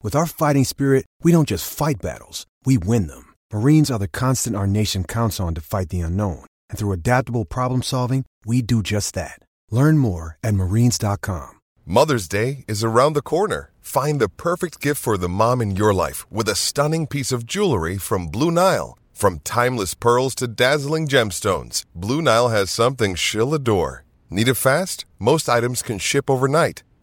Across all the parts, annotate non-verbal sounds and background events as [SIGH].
With our fighting spirit, we don't just fight battles, we win them. Marines are the constant our nation counts on to fight the unknown. And through adaptable problem solving, we do just that. Learn more at marines.com. Mother's Day is around the corner. Find the perfect gift for the mom in your life with a stunning piece of jewelry from Blue Nile. From timeless pearls to dazzling gemstones, Blue Nile has something she'll adore. Need it fast? Most items can ship overnight.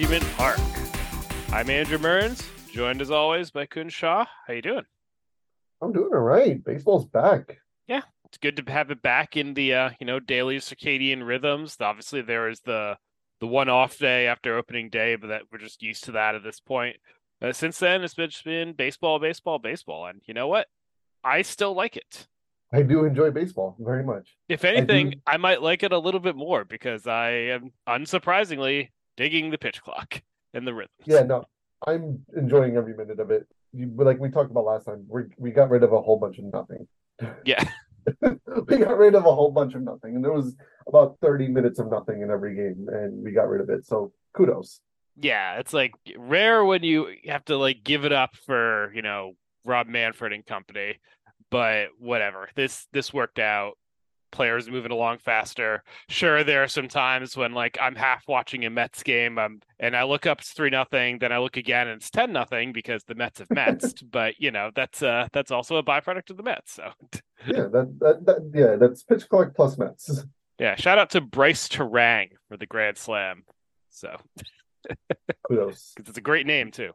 to Podument Park. I'm Andrew Mearns, joined as always by Kunj Shaw. How you doing? I'm doing all right. Baseball's back. Yeah, it's good to have it back in the uh, you know daily circadian rhythms. Obviously, there is the the one off day after opening day, but that we're just used to that at this point. Uh, since then, it's been, just been baseball, baseball, baseball, and you know what? I still like it. I do enjoy baseball very much. If anything, do- I, might like it a little bit more because I am unsurprisingly digging the pitch clock and the rhythm. Yeah, no, I'm enjoying every minute of it. You, like we talked about last time, we we got rid of a whole bunch of nothing. [LAUGHS] Yeah. we got rid of a whole bunch of nothing, and there was about 30 minutes of nothing in every game, and we got rid of it. So kudos. Yeah, it's like rare when you have to like give it up for, you know, Rob Manfred and company, but whatever. This this worked out. Players moving along faster. Sure, there are some times when like I'm half watching a Mets game, um, and I look up it's three nothing, then I look again and it's ten nothing because the Mets have [LAUGHS] Mets. but you know that's uh that's also a byproduct of the Mets. So [LAUGHS] Yeah, that, that that yeah, that's pitch clock plus Mets. [LAUGHS] yeah, shout out to Brice Turang for the Grand Slam. So Kudos. 'cause it's a great name too.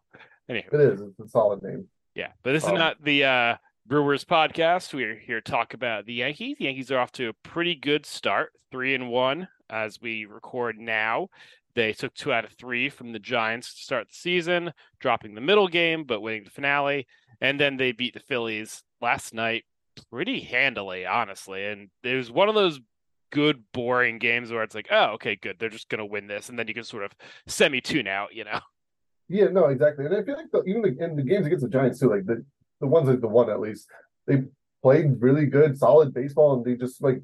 Anyway. It is. It's a solid name. Yeah, but this is Um, not the uh, Brewers podcast. We're here to talk about the Yankees. The Yankees are off to a pretty good start, three and one as we record now. They took two out of three from the Giants to start the season, dropping the middle game but winning the finale, and then they beat the Phillies last night pretty handily, honestly. And it was one of those good boring games where it's like, oh, okay, good, they're just gonna win this, and then you can sort of semi tune out, you know. Yeah, no, exactly. And I feel like the, even the, in the games against the Giants too, like the the ones like the one at least, they played really good, solid baseball, and they just like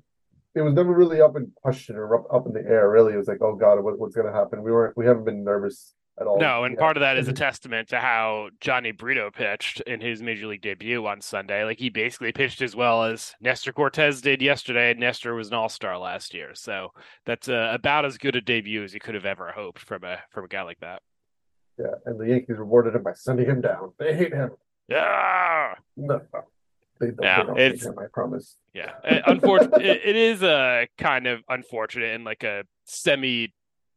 it was never really up in question or up, up in the air. Really, it was like, oh god, what, what's going to happen? We weren't, we haven't been nervous at all. No, and Yeah. part of that is a testament to how Jhony Brito pitched in his major league debut on Sunday. Like he basically pitched as well as Nestor Cortes did yesterday, and Nestor was an All Star last year. So that's uh, about as good a debut as you could have ever hoped from a from a guy like that. yeah, and the Yankees rewarded him by sending him down. They hate him. Yeah, No, they don't, Yeah, they don't hate it's- him. I promise. yeah. Unfortunately, it, it is a kind of unfortunate and like a semi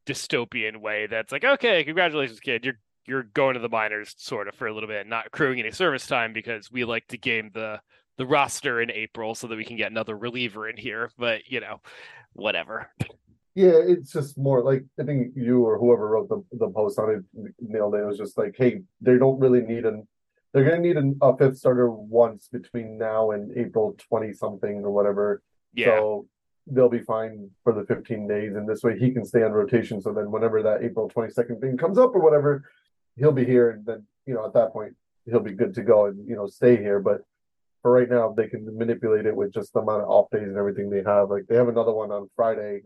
dystopian way that's like, okay, congratulations, kid, you're you're going to the minors sort of for a little bit, not accruing any service time because we like to game the the roster in April so that we can get another reliever in here. But you know, whatever. Yeah, it's just more like I think you or whoever wrote the, the post on it nailed it. It was just like, hey, they don't really need an they're gonna need an, a fifth starter once between now and April twenty something or whatever. Yeah. So they'll be fine for the 15 days, and this way he can stay on rotation. So then whenever that April 22nd thing comes up or whatever, he'll be here, and then you know at that point he'll be good to go and you know stay here. But for right now, they can manipulate it with just the amount of off days and everything they have. Like they have another one on Friday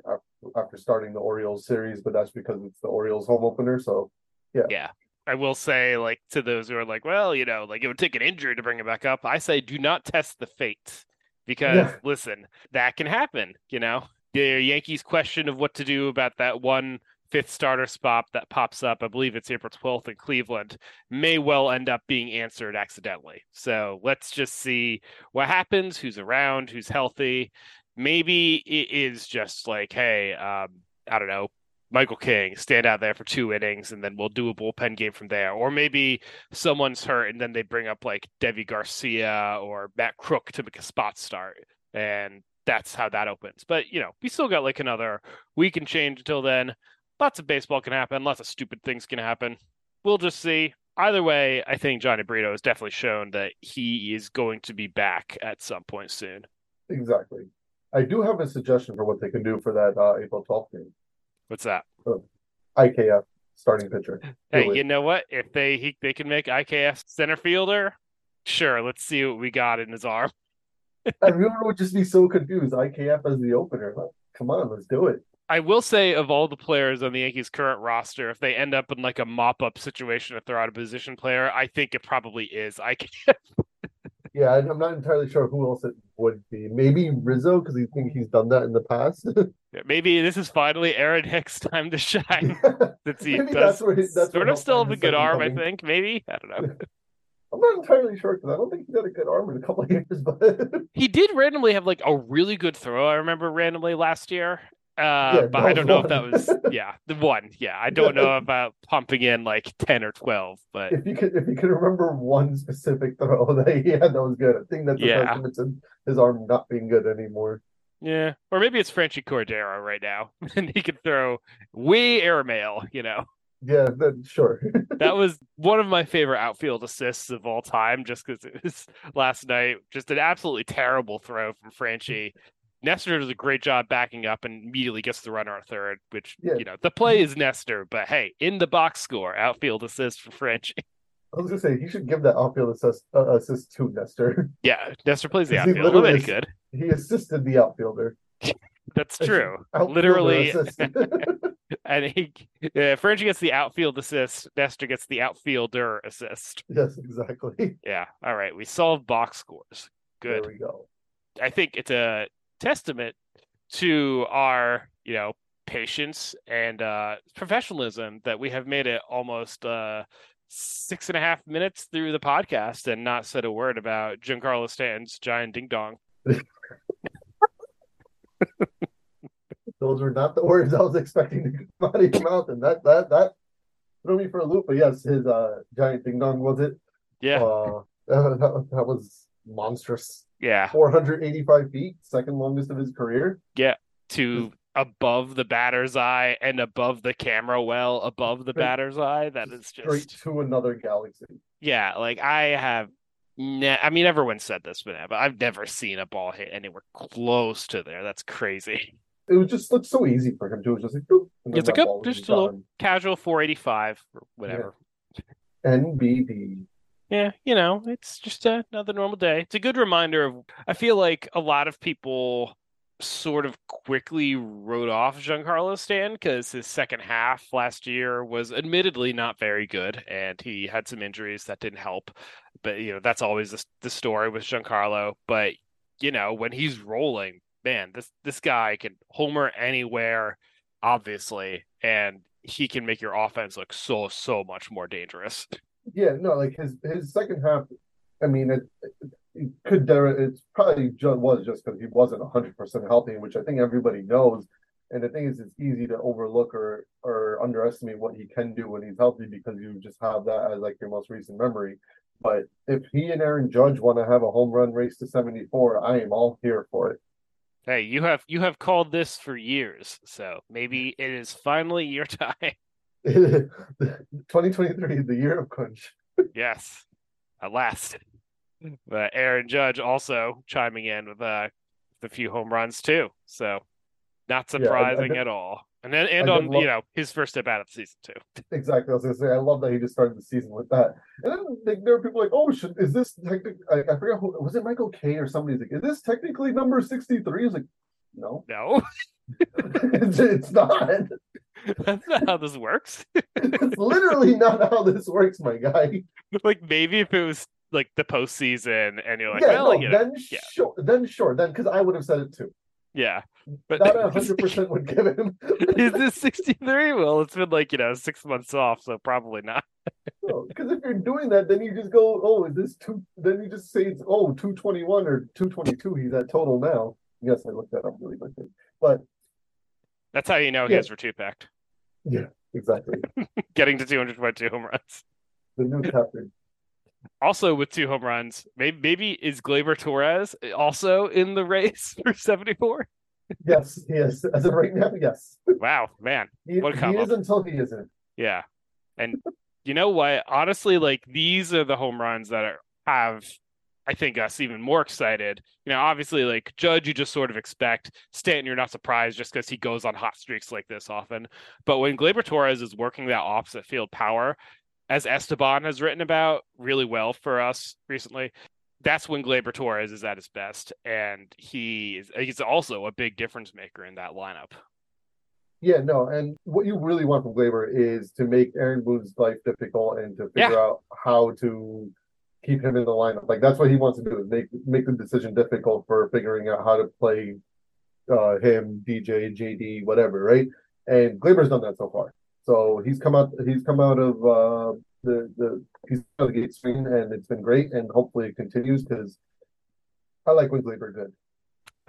after starting the Orioles series, but that's because it's the Orioles home opener. So yeah, yeah. I will say, like to those who are like, well, you know, like it would take an injury to bring it back up. I say, do not test the fate because yeah. listen, that can happen. You know, the Yankees' question of what to do about that one fifth starter spot that pops up, I believe it's April 12th in Cleveland, may well end up being answered accidentally. So let's just see what happens, who's around, who's healthy. Maybe it is just like, hey, um, I don't know, Michael King stand out there for two innings and then we'll do a bullpen game from there. Or maybe someone's hurt and then they bring up like Deivi Garcia or Matt Krook to make a spot start. And that's how that opens. But, you know, we still got like another week and change until then. Lots of baseball can happen, lots of stupid things can happen. We'll just see. Either way, I think Jhony Brito has definitely shown that he is going to be back at some point soon. Exactly. I do have a suggestion for what they can do for that uh, April 12th game. What's that? Oh, IKF starting pitcher. Hey, you know what? If they he, they can make IKF center fielder, sure. Let's see what we got in his arm. [LAUGHS] Everyone would just be so confused. IKF as the opener. Like, come on, let's do it. I will say, of all the players on the Yankees' current roster, if they end up in like a mop-up situation to throw out a position player, I think it probably is IKF. [LAUGHS] Yeah, I'm not entirely sure who else it would be. Maybe Rizzo because he think he's done that in the past. [LAUGHS] yeah, maybe this is finally Aaron Hicks' time to shine. [LAUGHS] Since he Maybe does that's where he- that's sort of still have a good arm, I think. Maybe I don't know. [LAUGHS] I'm not entirely sure because I don't think he's got a good arm in a couple of years, but he did randomly have like a really good throw. I remember randomly last year. Uh, Yeah, but that I don't know if that was [LAUGHS] yeah the one. Yeah, I don't know about pumping in like ten or twelve, but if you could if you could remember one specific throw [LAUGHS] that he had that was good, I think that's Yeah. testament to his arm not being good anymore. yeah, or maybe it's Franchy Cordero right now, [LAUGHS] and he could throw way airmail. You know, Yeah, that, sure. that was one of my favorite outfield assists of all time, just because it was last night. Just an absolutely terrible throw from Franchy. Nestor does a great job backing up and immediately gets the runner on third, which Yeah. you know the play is Nestor, but hey, in the box score, outfield assist for French. [LAUGHS] I was gonna say he should give that outfield assist, uh, assist to Nestor. [LAUGHS] Yeah, Nestor plays the he outfield. Well, literally good. He assisted the outfielder. [LAUGHS] That's true. Outfielder Literally, and he, yeah, Franchy gets the outfield assist. Nestor gets the outfielder assist. yes, exactly. Yeah. All right. We solved box scores. Good. There we go. I think it's a testament to our, you know, patience and uh, professionalism that we have made it almost uh, six and a half minutes through the podcast and not said a word about Giancarlo Stanton's giant ding dong. [LAUGHS] Those were not the words I was expecting to come out of your mouth, and that that that threw me for a loop. But yes, his uh giant ding dong was it? Yeah. Uh, [LAUGHS] that, that was monstrous. yeah. 485 feet, second longest of his career. Yeah. To above the batter's eye and above the camera well above the batter's eye. That is just straight to another galaxy. yeah. Like I have. Ne- I mean, everyone said this, but I've never seen a ball hit anywhere close to there. That's crazy. It was just looked so easy for him to It was just like, boop, It's like, oh, just a little- Casual 485 or whatever. NBD. Yeah, you know, it's just another normal day. It's a good reminder of. I feel like a lot of people sort of quickly wrote off Giancarlo Stan because his second half last year was admittedly not very good, and he had some injuries that didn't help. But you know, that's always the, the story with Giancarlo. But you know, when he's rolling, man, this this guy can homer anywhere, obviously, and he can make your offense look so so much more dangerous. [LAUGHS] Yeah, no, like his his second half. I mean, it, it, could there. It's probably just, was just because he wasn't hundred percent healthy, which I think everybody knows. And the thing is, it's easy to overlook or or underestimate what he can do when he's healthy because you just have that as like your most recent memory. But if he and Aaron Judge want to have a home run race to 74, I am all here for it. Hey, you have you have called this for years, so maybe it is finally your [LAUGHS] time. [LAUGHS] 2023, the year of Kunj. yes, at last. But Aaron Judge also chiming in with uh, a few home runs too, so not surprising yeah, I, I, at all. And then and on love... you know his first step out of the season too. Exactly, I was gonna say I love that he just started the season with that. And then like, there are people like, oh, should, is this technically? I, I forget who was it, Michael Kay or somebody's like, is this technically number sixty three? I was like, no, no, [LAUGHS] it's, it's not. [LAUGHS] That's not how this works. it's literally not how this works, my guy. [LAUGHS] Like maybe if it was like the postseason and you're like, yeah, well, no, you know, then yeah. sure, then sure, then because I would have said it too. Yeah, but that 100 [LAUGHS] percent would give him. is this 63? Well, it's been like you know six months off, so probably not. Because if you're doing that, then you just go, oh, is this two? Then you just say it's oh 221 or 222. He's at total now. Yes, I looked that up really quickly, but that's how you know yeah. he has retweet Yeah, exactly. [LAUGHS] Getting to 222 home runs. The new captain. Also, with two home runs, maybe maybe is Gleyber Torres also in the race for 74? yes, he is. As of right now, yes. Wow, man. He, what a he is until he isn't. Yeah. And you know what? Honestly, like these are the home runs that are, have I think us even more excited. You know, obviously, like Judge, you just sort of expect Stanton. You're not surprised just because he goes on hot streaks like this often. But when Gleyber Torres is working that opposite field power, as Esteban has written about really well for us recently, that's when Gleyber Torres is at his best, and he is he's also a big difference maker in that lineup. Yeah, no, and what you really want from Gleyber is to make Aaron Boone's life difficult and to figure yeah. out how to keep him in the lineup. Like that's what he wants to do is make make the decision difficult for figuring out how to play uh, him, DJ, JD, whatever, right? And Gleyber's done that so far. So he's come out he's come out of uh, the the he's out of the gate swinging and it's been great and hopefully it continues because I like when Gleyber good.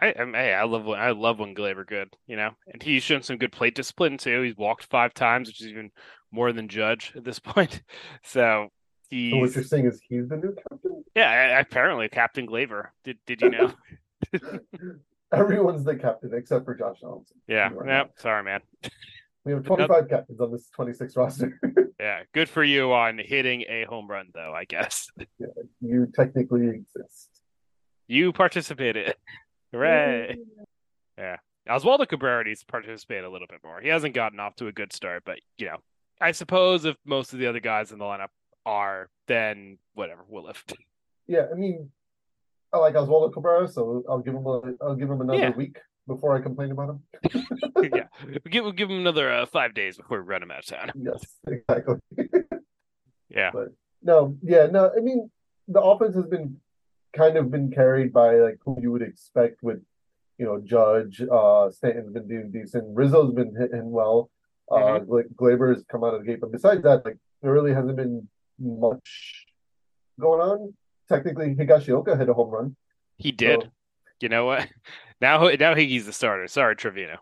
I hey, I love when I love when Gleyber good, you know, and he's shown some good plate discipline too. He's walked five times, which is even more than Judge at this [LAUGHS] point. So He's... So what you're saying is he's the new captain? Yeah, apparently Captain Gleyber. Did did you know? [LAUGHS] [LAUGHS] Everyone's the captain except for Josh Donaldson. Yeah. Yeah. Sorry, man. We have 25 captains on this 26 roster. [LAUGHS] yeah. Good for you on hitting a home run, though, I guess. Yeah. You technically exist. You participated. Hooray. Yeah. Oswaldo Cabrera needs to participate a little bit more. He hasn't gotten off to a good start, but, you know, I suppose if most of the other guys in the lineup are, then whatever, we'll lift. [LAUGHS] Yeah, I mean, I like Oswaldo Cabrera, so I'll give him a, I'll give him another yeah. week before I complain about him. [LAUGHS] yeah, we'll give, we'll give him another uh, five days before we run him out of town. [LAUGHS] Yes, exactly. yeah, but no, yeah, no. I mean, the offense has been kind of been carried by like who you would expect with, you know, Judge. Uh, Stanton's been doing decent. Rizzo's been hitting well. Uh, mm-hmm. Gleyber has come out of the gate, but besides that, like there really hasn't been much going on. Technically, Higashioka hit a home run. He did. So, you know what? [LAUGHS] Now, now Higgy's the starter. Sorry, Trevino.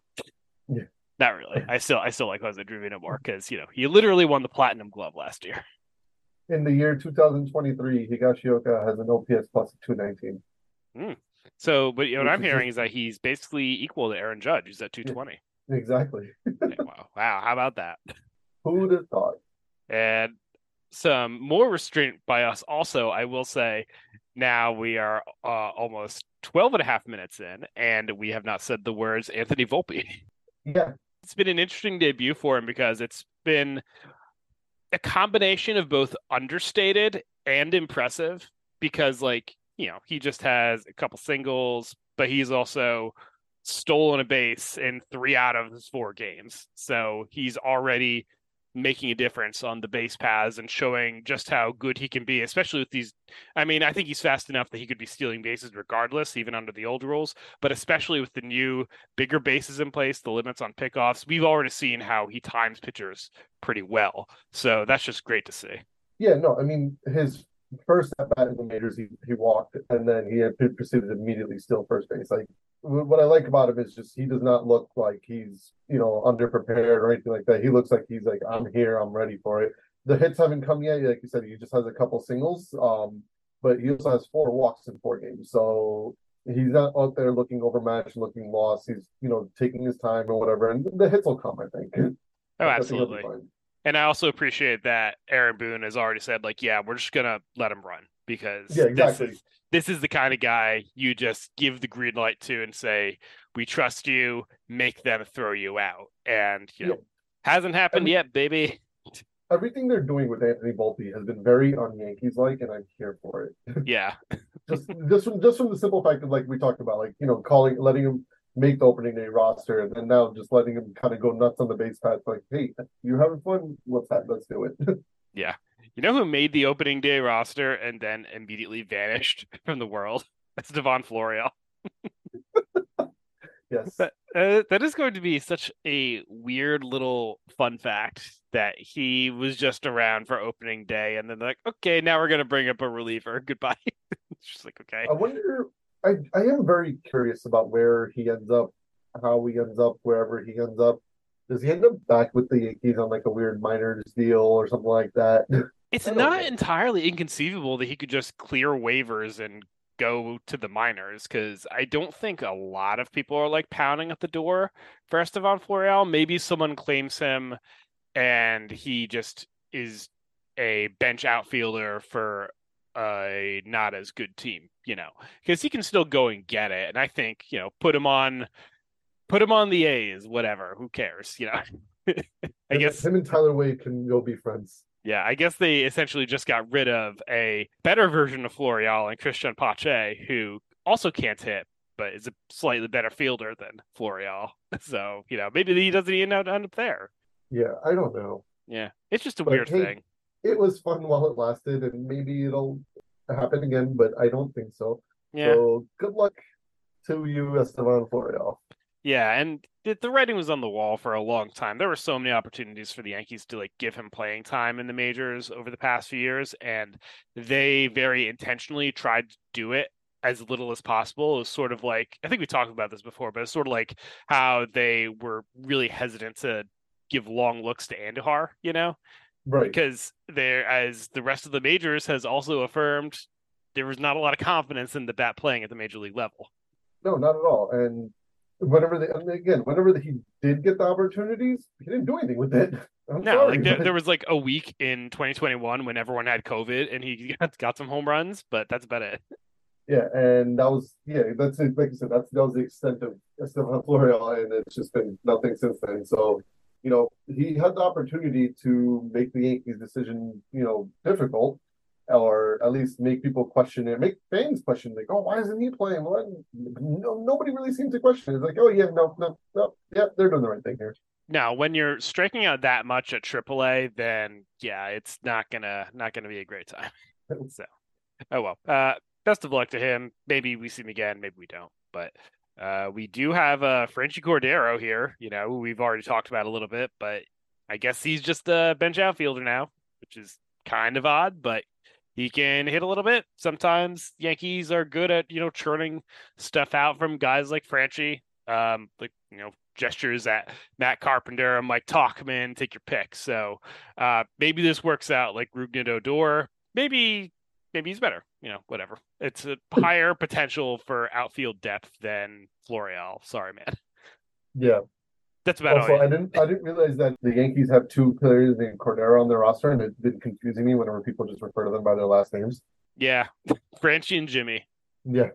Yeah. Not really. I still, I still like Jose Trevino more because you know he literally won the platinum glove last year. [LAUGHS] In the year 2023, Higashioka has an OPS plus of 219. Mm. So, but you know, what I'm hearing is that he's basically equal to Aaron Judge, who's at 220. Exactly. [LAUGHS] wow. Wow. How about that? Who would have thought? And some more restraint by us also i will say now we are uh, almost 12 and a half minutes in and we have not said the words anthony volpe. Yeah. It's been an interesting debut for him because it's been a combination of both understated and impressive because like you know he just has a couple singles but he's also stolen a base in three out of his four games. So he's already making a difference on the base paths and showing just how good he can be, especially with these. I mean, I think he's fast enough that he could be stealing bases regardless, even under the old rules, but especially with the new bigger bases in place, the limits on pickoffs, we've already seen how he times pitchers pretty well. So that's just great to see. Yeah, no, I mean, his first at bat in the majors, he, he walked, and then he had proceeded immediately still first base. Like what I like about him is just he does not look like he's you know underprepared or anything like that. He looks like he's like I'm here, I'm ready for it. The hits haven't come yet, like you said. He just has a couple singles, um, but he also has four walks in four games. So he's not out there looking overmatched, looking lost. He's you know taking his time or whatever, and the hits will come. I think. Oh, absolutely. And I also appreciate that Aaron Boone has already said, like, yeah, we're just gonna let him run because yeah, exactly. this is this is the kind of guy you just give the green light to and say, We trust you, make them throw you out. And you know, yeah. hasn't happened mean, yet, baby. Everything they're doing with Anthony Volpe has been very un Yankees like, and I'm here for it. [LAUGHS] Yeah. just just from just from the simple fact of like we talked about, like, you know, calling letting him make the opening day roster and then now just letting him kind of go nuts on the base path, like, hey, you having fun? Let's let's do it. [LAUGHS] yeah. You know who made the opening day roster and then immediately vanished [LAUGHS] from the world? That's Devon Florial. [LAUGHS] yes. That, uh, that is going to be such a weird little fun fact that he was just around for opening day and then like, okay, now we're going to bring up a reliever. Goodbye. it's just like, okay. I wonder, I, I am very curious about where he ends up, how he ends up, wherever he ends up. Does he end up back with the Yankees on like a weird minors deal or something like that? [LAUGHS] It's not know. entirely inconceivable that he could just clear waivers and go to the minors because I don't think a lot of people are like pounding at the door for Estevan Florial. Maybe someone claims him and he just is a bench outfielder for a not as good team, you know, because he can still go and get it. And I think, you know, put him on, put him on the A's, whatever, who cares, you know? [LAUGHS] I guess him and Tyler Wade can go be friends. Yeah, I guess they essentially just got rid of a better version of Florial and Cristian Pache, who also can't hit, but is a slightly better fielder than Florial. [LAUGHS] So, you know, maybe he doesn't even end up there. Yeah, I don't know. Yeah, it's just a but weird hey, thing. It was fun while it lasted, and maybe it'll happen again, but I don't think so. Yeah. So good luck to you, Estevan Florial. Yeah, and the writing was on the wall for a long time. There were so many opportunities for the Yankees to like give him playing time in the majors over the past few years, and they very intentionally tried to do it as little as possible. It was sort of like I think we talked about this before, but it's sort of like how they were really hesitant to give long looks to Andujar, you know, right? Because there, as the rest of the majors has also affirmed, there was not a lot of confidence in the bat playing at the major league level. No, not at all, and whenever they and again, whenever he did get the opportunities, he didn't do anything with it. [LAUGHS] I'm no, sorry, like there, there, was like a week in 2021 when everyone had COVID and he [LAUGHS] got, got some home runs, but that's about it. Yeah, and that was yeah, that's it. Like you said, that's that was the extent of Estevan Florial, and it's just been nothing since then. So, you know, he had the opportunity to make the Yankees' decision, you know, difficult, or at least make people question it, make fans question, like, oh, why isn't he playing? No, nobody really seems to question it. It's like, oh yeah, no, no, no, yeah, they're doing the right thing here. Now, when you're striking out that much at AAA, then yeah, it's not gonna not gonna be a great time. [LAUGHS] so, oh well. Uh, best of luck to him. Maybe we see him again, maybe we don't. But uh, we do have uh, Franchy Cordero here. You know, we've already talked about a little bit, but I guess he's just a bench outfielder now, which is kind of odd, but he can hit a little bit. Sometimes Yankees are good at, you know, churning stuff out from guys like Franchy. Um, like, you know, gestures at Matt Carpenter and Mike Tauchman, take your pick. So uh, maybe this works out like Rougned Odor. Maybe maybe he's better. You know, whatever. It's a higher potential for outfield depth than Florial. Sorry, man. Yeah, that's about also, all. I didn't I didn't realize that the Yankees have two players named Cordero on their roster, and it's been confusing me whenever people just refer to them by their last names. Yeah, [LAUGHS] Franchy and Jimmy. Yeah,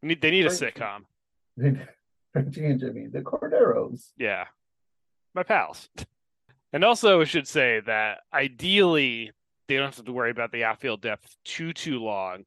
they need, they need a sitcom. [LAUGHS] Franchy and Jimmy, the Corderos. Yeah, my pals. And also, I should say that ideally they don't have to worry about the outfield depth too too long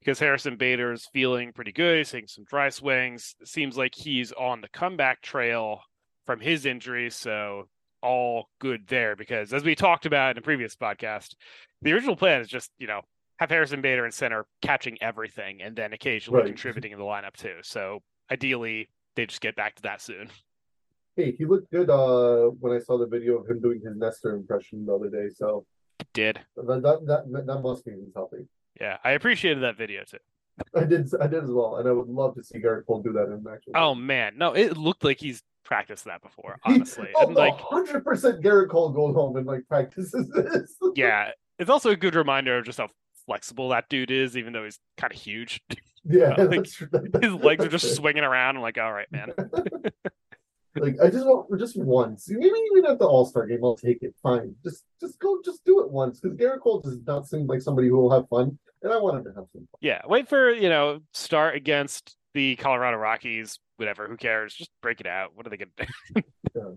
because Harrison Bader is feeling pretty good. He's taking some dry swings. It seems like he's on the comeback trail from his injury. So all good there because as we talked about in a previous podcast, the original plan is just, you know, have Harrison Bader in center catching everything and then occasionally right. contributing in the lineup too. So ideally they just get back to that soon. Hey, he looked good uh when I saw the video of him doing his Nestor impression the other day. So did that that that, that must mean he's healthy. Yeah, I appreciated that video too. I did. I did as well, and I would love to see Gerrit Cole do that in actual. Oh man, no, it looked like he's practiced that before, [LAUGHS] honestly. oh, and like, hundred percent, Gerrit Cole goes home and like practices this. [LAUGHS] yeah, it's also a good reminder of just how flexible that dude is, even though he's kind of huge. yeah, [LAUGHS] like, that's, that, His legs are just swinging around. I'm like, all right, man. Like I just want just once, maybe even at the All Star game, I'll take it. Fine, just just go, just do it once because Gerrit Cole does not seem like somebody who will have fun, and I want him to have some fun. Yeah, wait for you know start against the Colorado Rockies. Whatever, who cares? Just break it out. What are they gonna do?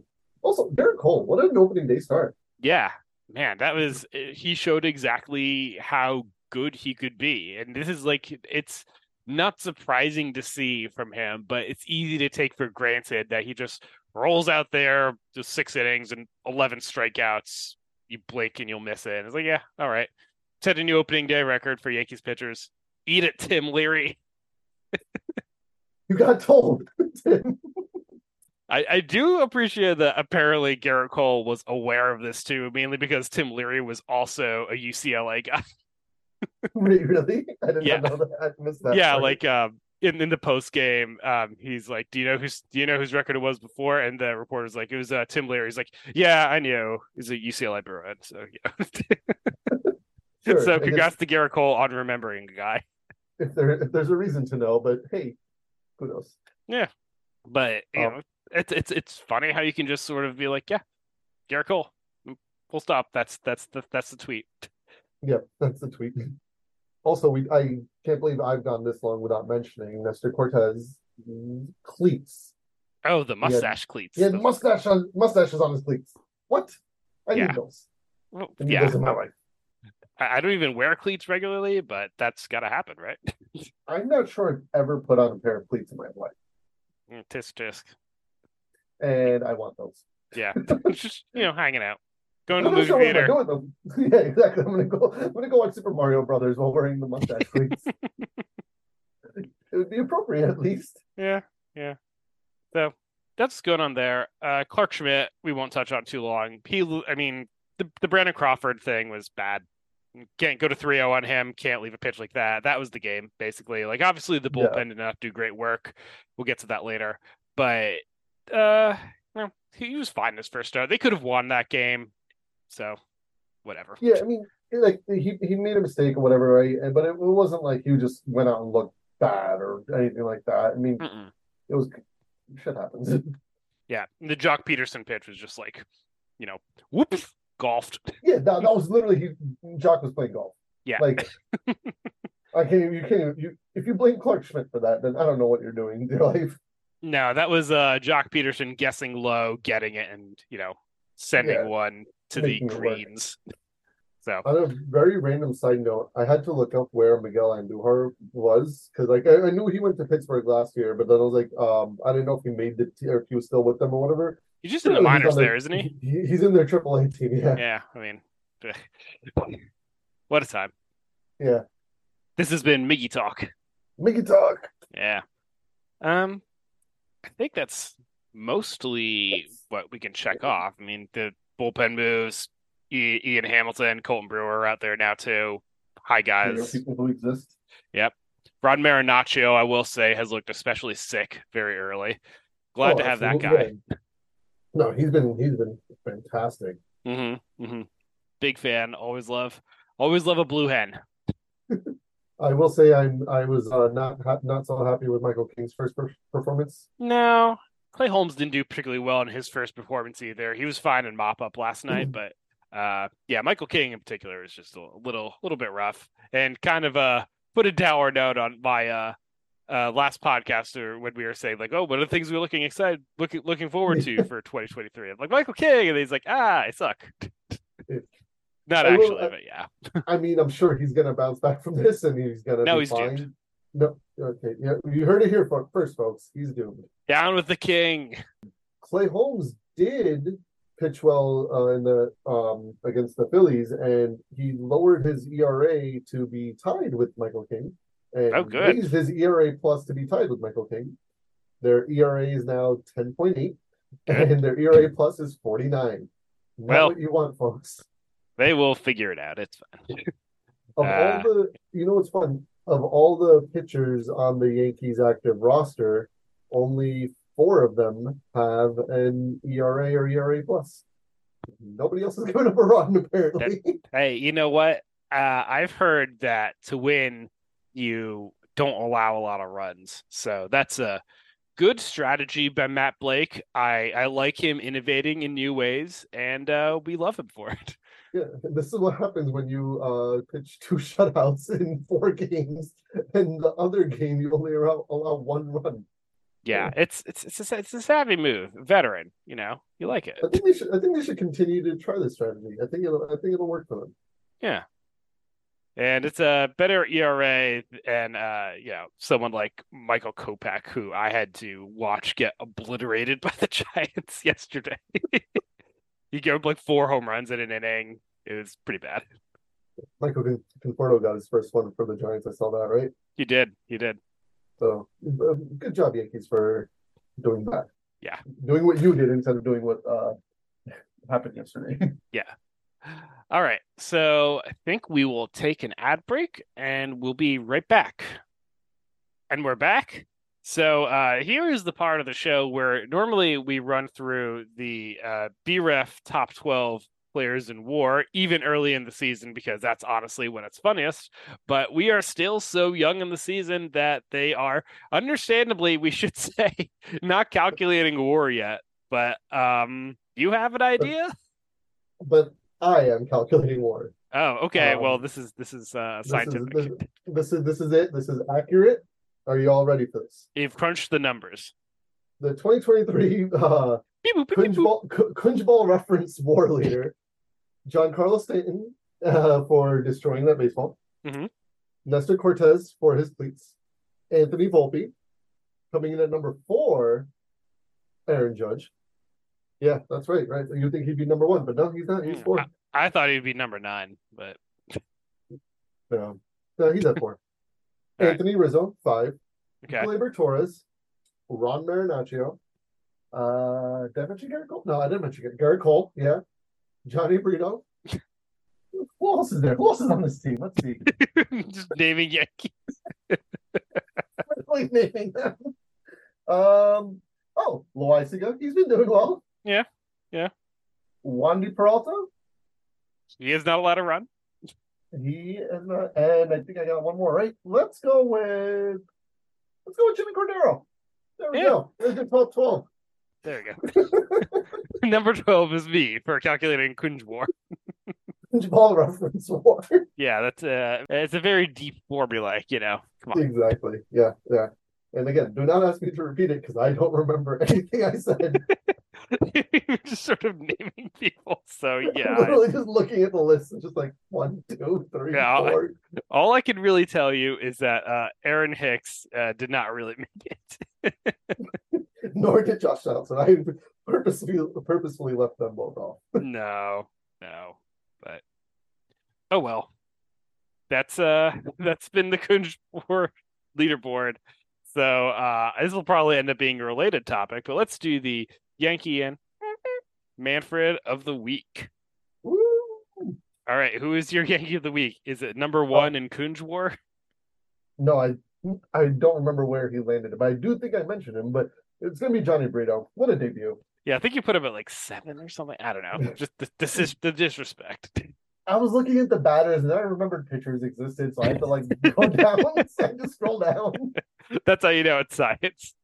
[LAUGHS] Also, Gerrit Cole, what an opening day start! Yeah, man, that was eh, he showed exactly how good he could be, and this is like it's not surprising to see from him, but it's easy to take for granted that he just rolls out there, just six innings and eleven strikeouts. You blink and you'll miss it. And it's like, yeah, all right. Set a new opening day record for Yankees pitchers. Eat it, Tim Leary. You got told, [LAUGHS] Tim. I, I do appreciate that apparently Gerrit Cole was aware of this too, mainly because Tim Leary was also a UCLA guy. [LAUGHS] [LAUGHS] Wait, really? I did Yeah. know that. I missed that. yeah, part. like um in, in the post game, um, he's like, "Do you know who's Do you know whose record it was before?" And the reporter's like, "It was uh, Tim Leary." He's like, "Yeah, I knew. He's a UCLA Bruin." So yeah. [LAUGHS] Sure, so I guess- congrats to Gerrit Cole on remembering the guy. if there if there's a reason to know, but hey, kudos. Yeah, but you Oh. know, it's it's it's funny how you can just sort of be like, "Yeah, Gerrit Cole." Full stop. That's that's the that's the tweet. Yep, that's the tweet. Also, we I can't believe I've gone this long without mentioning Nestor Cortes cleats. Oh, the He had- mustache cleats. Had mustache on mustaches on his cleats. What? I Yeah. need those. well, I need yeah, those in my life. I, I don't even wear cleats regularly, but that's got to happen, right? [LAUGHS] I'm not sure I've ever put on a pair of cleats in my life, Mm, tisk tisk. and I want those. Yeah, [LAUGHS] just you know, hanging out, going to I'm the not sure what theater. Doing. [LAUGHS] Yeah, exactly. I'm gonna go. I'm gonna go watch Super Mario Brothers while wearing the mustache [LAUGHS] it would be appropriate at least. Yeah, yeah. So that's going on there. Uh, Clarke Schmidt, we won't touch on too long. He, I mean, the the Brandon Crawford thing was bad. Can't go to 3-0 on him. Can't leave a pitch like that. That was the game, basically. Like, obviously, the Yeah. bullpen did not do great work. We'll get to that later. But uh, well, he was fine in his first start. They could have won that game. So, whatever. Yeah, I mean, like he he made a mistake or whatever, right? But it, it wasn't like he just went out and looked bad or anything like that. I mean, Mm-mm. it was shit happens. Yeah, the Joc Pederson pitch was just like, you know, whoop, golfed. yeah, that, that was literally he. Joc was playing golf. Yeah. Like [LAUGHS] I can't. You can't. You if you blame Clarke Schmidt for that, then I don't know what you're doing in your life. No, that was uh Joc Pederson guessing low, getting it, and you know, sending Yeah, one to the making it work. greens. So On a very random side note, I had to look up where Miguel Andujar was because, like, I, I knew he went to Pittsburgh last year, but then I was like, um, I didn't know if he made the t- or if he was still with them or whatever. he's just in the minors there, isn't he? He's in their AAA team. Yeah, Yeah, I mean, [LAUGHS] what a time. yeah. This has been Miggy Talk. Miggy talk. Yeah. Um, I think that's mostly what we can check off. I mean, the bullpen moves, I- Ian Hamilton, Colten Brewer are out there now too. Hi guys. people who exist. Yep. Ron Marinaccio, I will say, has looked especially sick very early. Glad Oh, to have that guy. No, he's been he's been fantastic. Mm-hmm, mm-hmm. Big fan. Always love, always love a blue hen. [LAUGHS] I will say I'm I was uh, not ha- not so happy with Michael King's first per- performance. No, Clay Holmes didn't do particularly well in his first performance either. He was fine in mop up last night, but uh, yeah, Michael King in particular is just a little, little bit rough and kind of uh put a dour note on my uh. Uh, last podcast or when we were saying like, oh, what are the things we're looking excited, looking looking forward to for 2023? I'm like Michael King, and he's like, ah, I suck. [LAUGHS] Not I will- actually, I- but yeah. I mean, I'm sure he's gonna bounce back from this, and he's gonna No, be he's fine. No, okay, yeah, you heard it here first, folks. He's doomed. Down with the king. Clay Holmes did pitch well uh, in the um against the Phillies, and he lowered his ERA to be tied with Michael King, and Oh, good. raised his ERA plus to be tied with Michael King. Their ERA is now ten point eight, [LAUGHS] and their ERA plus is forty nine. Well- what you want, folks. They will figure it out. It's fine. Of Uh, all the, you know it's fun? Of all the pitchers on the Yankees active roster, only four of them have an ERA or ERA plus. Nobody else is [LAUGHS] up a run, apparently. Hey, you know what? Uh, I've heard that to win, you don't allow a lot of runs. So that's a good strategy by Matt Blake. I, I like him innovating in new ways, and uh, we love him for it. [LAUGHS] Yeah, this is what happens when you uh, pitch two [LAUGHS] shutouts in four games, and the other game you only allow, allow one run. Yeah, it's it's it's a, it's a savvy move, veteran. You know, you like it. I think they should. I think they should continue to try this strategy. I think it'll. I think it'll work for them. Yeah. And it's a better ERA than uh, you know, someone like Michael Kopech, who I had to watch get obliterated [LAUGHS] by the Giants [LAUGHS] yesterday. He gave up like four home runs in an inning. It was pretty bad. Michael Con- Conforto got his first one for the Giants. I saw that, right? He did. He did. So uh, good job, Yankees, for doing that. Yeah. Doing what you did instead of doing what uh, happened yesterday. [LAUGHS] Yeah. All right. So I think we will take an ad break and we'll be right back. And we're back. So uh, here is the part of the show where normally we run through the uh, BREF top 12 players in war, even early in the season, because that's honestly when it's funniest. But we are still so young in the season that they are, understandably, we should [LAUGHS] say, not calculating war yet. But um, you have an idea? but I am calculating war. Oh, okay. Um, well, this is this is uh, This is, scientific. this, this is this is it. This is accurate. Are you all ready for this? You've crunched the numbers. The 2023 uh, Beep, boop, beep, beep, Ball, reference war leader, Giancarlo Stanton, uh, for destroying that baseball. Mm-hmm. Nestor Cortes for his cleats. Anthony Volpe coming in at number four. Aaron Judge. Yeah, that's right. Right. You think he'd be number one, but no, he's not. He's Mm, four. I thought he'd be number nine, but No, no he's at four. Right. Anthony Rizzo, five. okay. Torres, Ron Marinaccio, uh, did I mention Gerrit Cole? No, I didn't mention Gerrit. Gerrit Cole, yeah. Jhony Brito. [LAUGHS] Who else is there? Who else is on this team? Let's see. [LAUGHS] Just naming Yankee. Like naming them. Um, oh, Loisiga, he's been doing well. Yeah, yeah. Wandy Peralta, He is not allowed to run. He is not, and I think I got one more, right? Let's go with, let's go with Jimmy Cordero. There we Yeah. go. There's the 12 12. There we go. [LAUGHS] [LAUGHS] number twelve is me for calculating Kunj War. Ball reference war. [LAUGHS] Yeah, that's uh it's a very deep formula, you know. Come on. Exactly. Yeah, yeah. And again, do not ask me to repeat it because I don't remember anything I said. [LAUGHS] just sort of naming people. So yeah, I'm [LAUGHS] I- literally just looking at the list and just like one, two, three, Yeah, I- four. all I can really tell you is that uh Aaron Hicks uh, did not really make it. [LAUGHS] Nor did Josh Johnson. I purposely purposefully left them both off. no, no, but oh well. That's uh that's been the Kunj War leaderboard. So uh this will probably end up being a related topic, but let's do the Yankee and Manfred of the week. Woo! All right, who is your [LAUGHS] Yankee of the week? Is it number oh. one in Kunj War? No, I I don't remember where he landed, but I do think I mentioned him. But it's gonna be Jhony Brito. What a debut! Yeah, I think you put him at like seven or something. I don't know. [LAUGHS] Just the, this is the disrespect. I was looking at the batters and I remembered pitchers existed, so I had to like [LAUGHS] go down. I had scroll down. That's how you know it's science.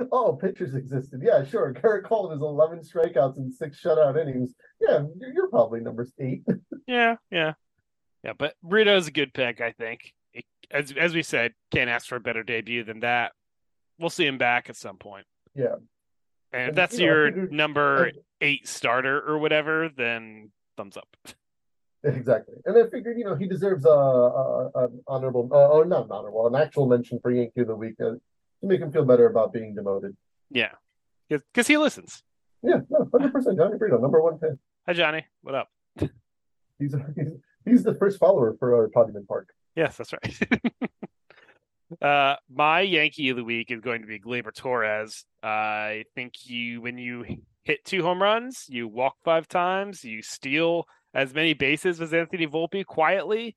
[LAUGHS] oh, pitchers existed. Yeah, sure. [LAUGHS] Gerrit Cole has 11 strikeouts and six shutout innings. Yeah, you're, probably number eight. [LAUGHS] Yeah, yeah, yeah. But Brito's a good pick, I think. It- as as we said, can't ask for a better debut than that. We'll see him back at some point. Yeah. And if And, that's you your figured- number And- eight starter or whatever, then thumbs up. exactly. And I figured, you know, he deserves a, a, an honorable, uh, or not an honorable, an actual mention for Yankee of the Week uh, to make him feel better about being demoted. Yeah, because he listens. Yeah, no, 100% Jhony Brito, number one fan. Hi, Johnny. What up? [LAUGHS] He's, he's, he's the first follower for our Podument Park. Yes, that's right. [LAUGHS] uh, my Yankee of the week is going to be Gleyber Torres. I think you, when you hit two home runs, you walk five times, you steal as many bases as Anthony Volpe quietly,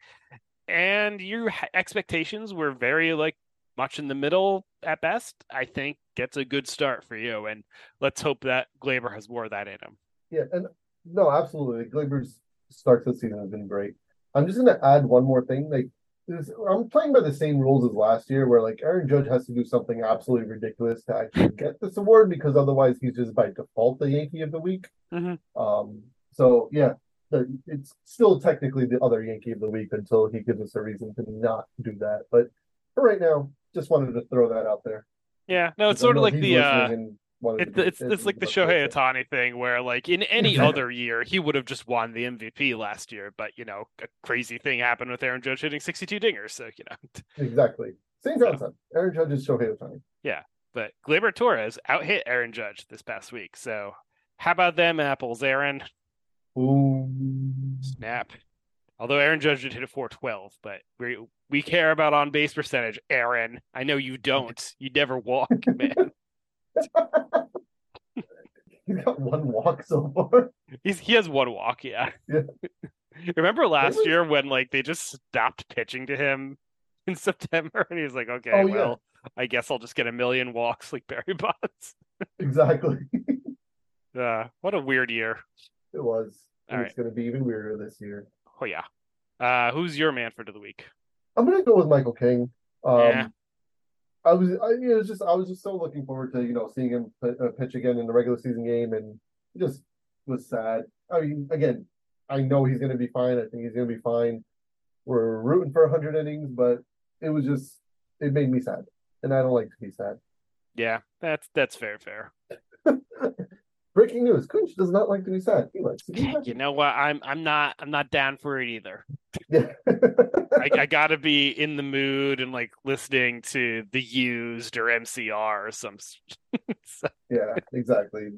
and your expectations were very like much in the middle at best. I think gets a good start for you, and let's hope that Gleyber has more of that in him. Yeah, and no, absolutely. Gleyber's start to the season has been great. I'm just going to add one more thing. Like, this, I'm playing by the same rules as last year, where like Aaron Judge has to do something absolutely ridiculous to actually get this award because otherwise he's just by default the Yankee of the week. Mm-hmm. Um, so yeah, it's still technically the other Yankee of the week until he gives us a reason to not do that. But for right now, just wanted to throw that out there. Yeah, no, it's sort of like the uh, it, it's it's like the Shohei Ohtani thing where like in any [LAUGHS] other year he would have just won the MVP last year, but you know a crazy thing happened with Aaron Judge hitting 62 dingers, so you know [LAUGHS] exactly same concept. Aaron Judge is Shohei Ohtani. Yeah, but Gleyber Torres out hit Aaron Judge this past week. So how about them apples, Aaron? Ooh. Snap. Although Aaron Judge did hit a 412, but we we care about on base percentage, Aaron. I know you don't. You never walk, [LAUGHS] man. He's got one walk so far. He's he has one walk, yeah. Yeah. [LAUGHS] Remember last year when like they just stopped pitching to him [LAUGHS] in September and he's like, Okay, oh, well, yeah. I guess I'll just get a million walks like Barry Bonds. exactly. uh what a weird year. It was. And it's gonna be even weirder this year. Oh yeah. Uh who's your Manfred of the week? I'm gonna go with Michael King. Um, yeah. I was, I, you know, just I was just so looking forward to you know seeing him uh, pitch again in the regular season game, and just was sad. I mean, again, I know he's going to be fine. I think he's going to be fine. We're rooting for 100 innings, but it was just it made me sad, and I don't like to be sad. Yeah, that's that's fair, fair. [LAUGHS] Breaking news: Kunj does not like to be sad. He likes to be happy. You know what? I'm I'm not I'm not down for it either. Yeah. [LAUGHS] I, I, [LAUGHS] gotta be in the mood and like listening to the used or MCR or some. [LAUGHS] so. Yeah, exactly.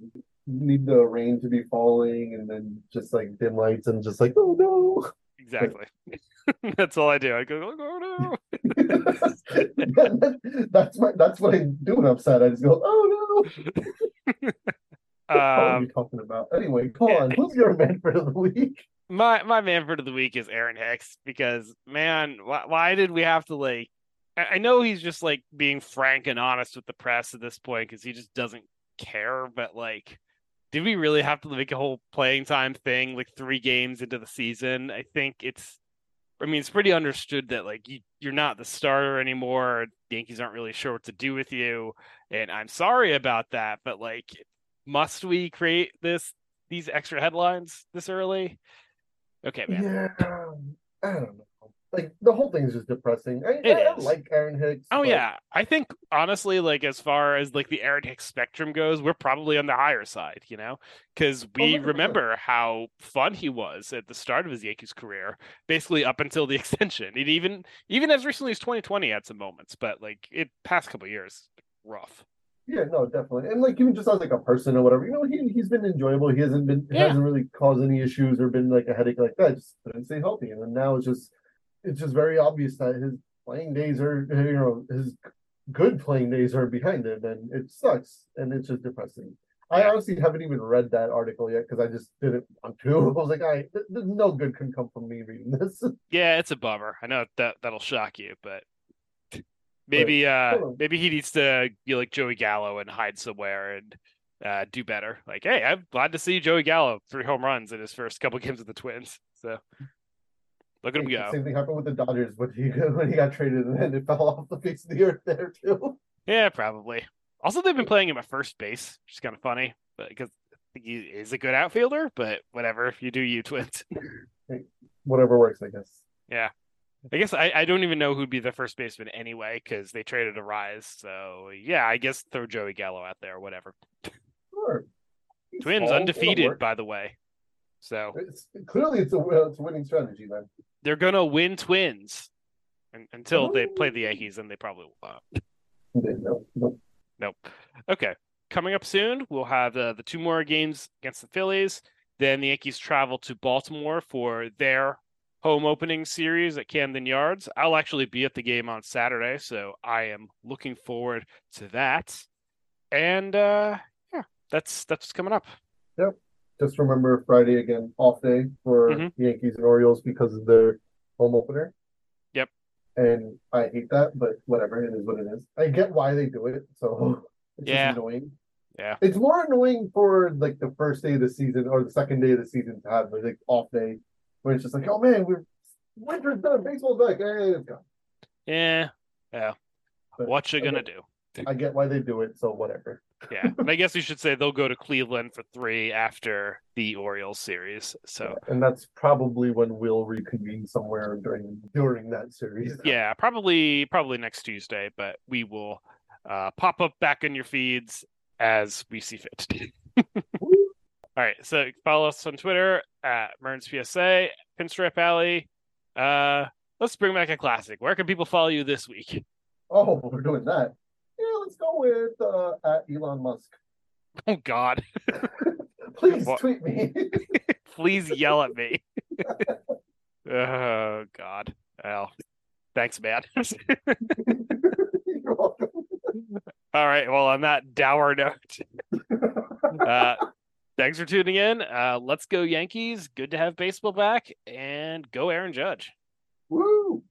need the rain to be falling and then just like dim lights and just like oh no. Exactly. that's all I do. I go oh no. that's my that's what I do when I'm sad. I just go oh no. Um, talking about? Anyway, come on. Who's your man for the week? My my Manfred of the week is Aaron Hicks because man, why, why did we have to like? I know he's just like being frank and honest with the press at this point because he just doesn't care. But like, did we really have to make a whole playing time thing like three games into the season? I think it's. I mean, it's pretty understood that like you, you're not the starter anymore. Yankees aren't really sure what to do with you, and I'm sorry about that. But like, must we create this these extra headlines this early? Okay, man. Yeah, I don't know. Like the whole thing is just depressing. I, it I, is. I like Aaron Hicks. Oh but... yeah, I think honestly, like as far as like the Aaron Hicks spectrum goes, we're probably on the higher side, you know, because we oh, remember how fun he was at the start of his Yankees career, basically up until the [LAUGHS] extension. And even even as recently as 2020 had some moments, but like it past couple years, rough. Yeah, no, definitely. And like even just as like a person or whatever, you know, he he's been enjoyable. He hasn't been yeah. hasn't really caused any issues or been like a headache like that. Just couldn't stay healthy. And then now it's just it's just very obvious that his playing days are you know, his good playing days are behind him and it sucks and it's just depressing. I honestly haven't even read that article yet because I just didn't want to. [LAUGHS] I was like, I no good can come from me reading this. Yeah, it's a bummer. I know that that'll shock you, but Maybe uh maybe he needs to be like Joey Gallo and hide somewhere and uh do better. Like, hey, I'm glad to see Joey Gallo three home runs in his first couple [LAUGHS] games with the Twins. So look at him go. Same thing happened with the Dodgers when he [LAUGHS] when he got traded and then it fell off the face of the earth there too. Yeah, probably. Also, they've been playing him at first base, which is kind of funny, but because he is a good outfielder. But whatever, if you do, you [LAUGHS] Twins. whatever works, I guess. Yeah. I guess I, I don't even know who'd be the first baseman anyway because they traded Arraez. So yeah, I guess throw Joey Gallo out there, whatever. Sure. Twins undefeated, by the way. So it's, clearly, it's a it's a winning strategy. Then they're gonna win Twins until oh. they play the Yankees, and they probably will not. No, nope. Nope. Okay. Coming up soon, we'll have uh, the two more games against the Phillies. Then the Yankees travel to Baltimore for their home opening series at Camden Yards. I'll actually be at the game on Saturday, so I am looking forward to that. And uh yeah, that's that's what's coming up. Yep. just remember Friday again, off day for Mhm. Yankees and Orioles because of their home opener. Yep. And I hate that, but whatever, it is what it is. I get why they do it, so [LAUGHS] it's Yeah. just annoying. Yeah. It's more annoying for like the first day of the season or the second day of the season to have like off day where it's just like, oh man, we're winter's done, baseball's back. Hey, it's gone. Yeah. Yeah. But What you I gonna get- do? I get why they do it, so whatever. Yeah. And I [LAUGHS] guess we should say they'll go to Cleveland for three after the Orioles series. So And that's probably when we'll reconvene somewhere during during that series. [LAUGHS] yeah, probably probably next Tuesday, but we will uh, pop up back in your feeds as we see fit. [LAUGHS] All right, so follow us on Twitter at Mearns PSA, Pinstripe Alley. Uh, let's bring back a classic. Where can people follow you this week? Oh, we're doing that. Yeah, let's go with uh, at Elon Musk. Oh God, [LAUGHS] Please What? tweet me. [LAUGHS] please yell at me. [LAUGHS] oh God. Well, thanks, man. You're welcome. All right. Well, on that dour note, uh, thanks for tuning in. Uh, let's go Yankees. Good to have baseball back, and go Aaron Judge. Woo!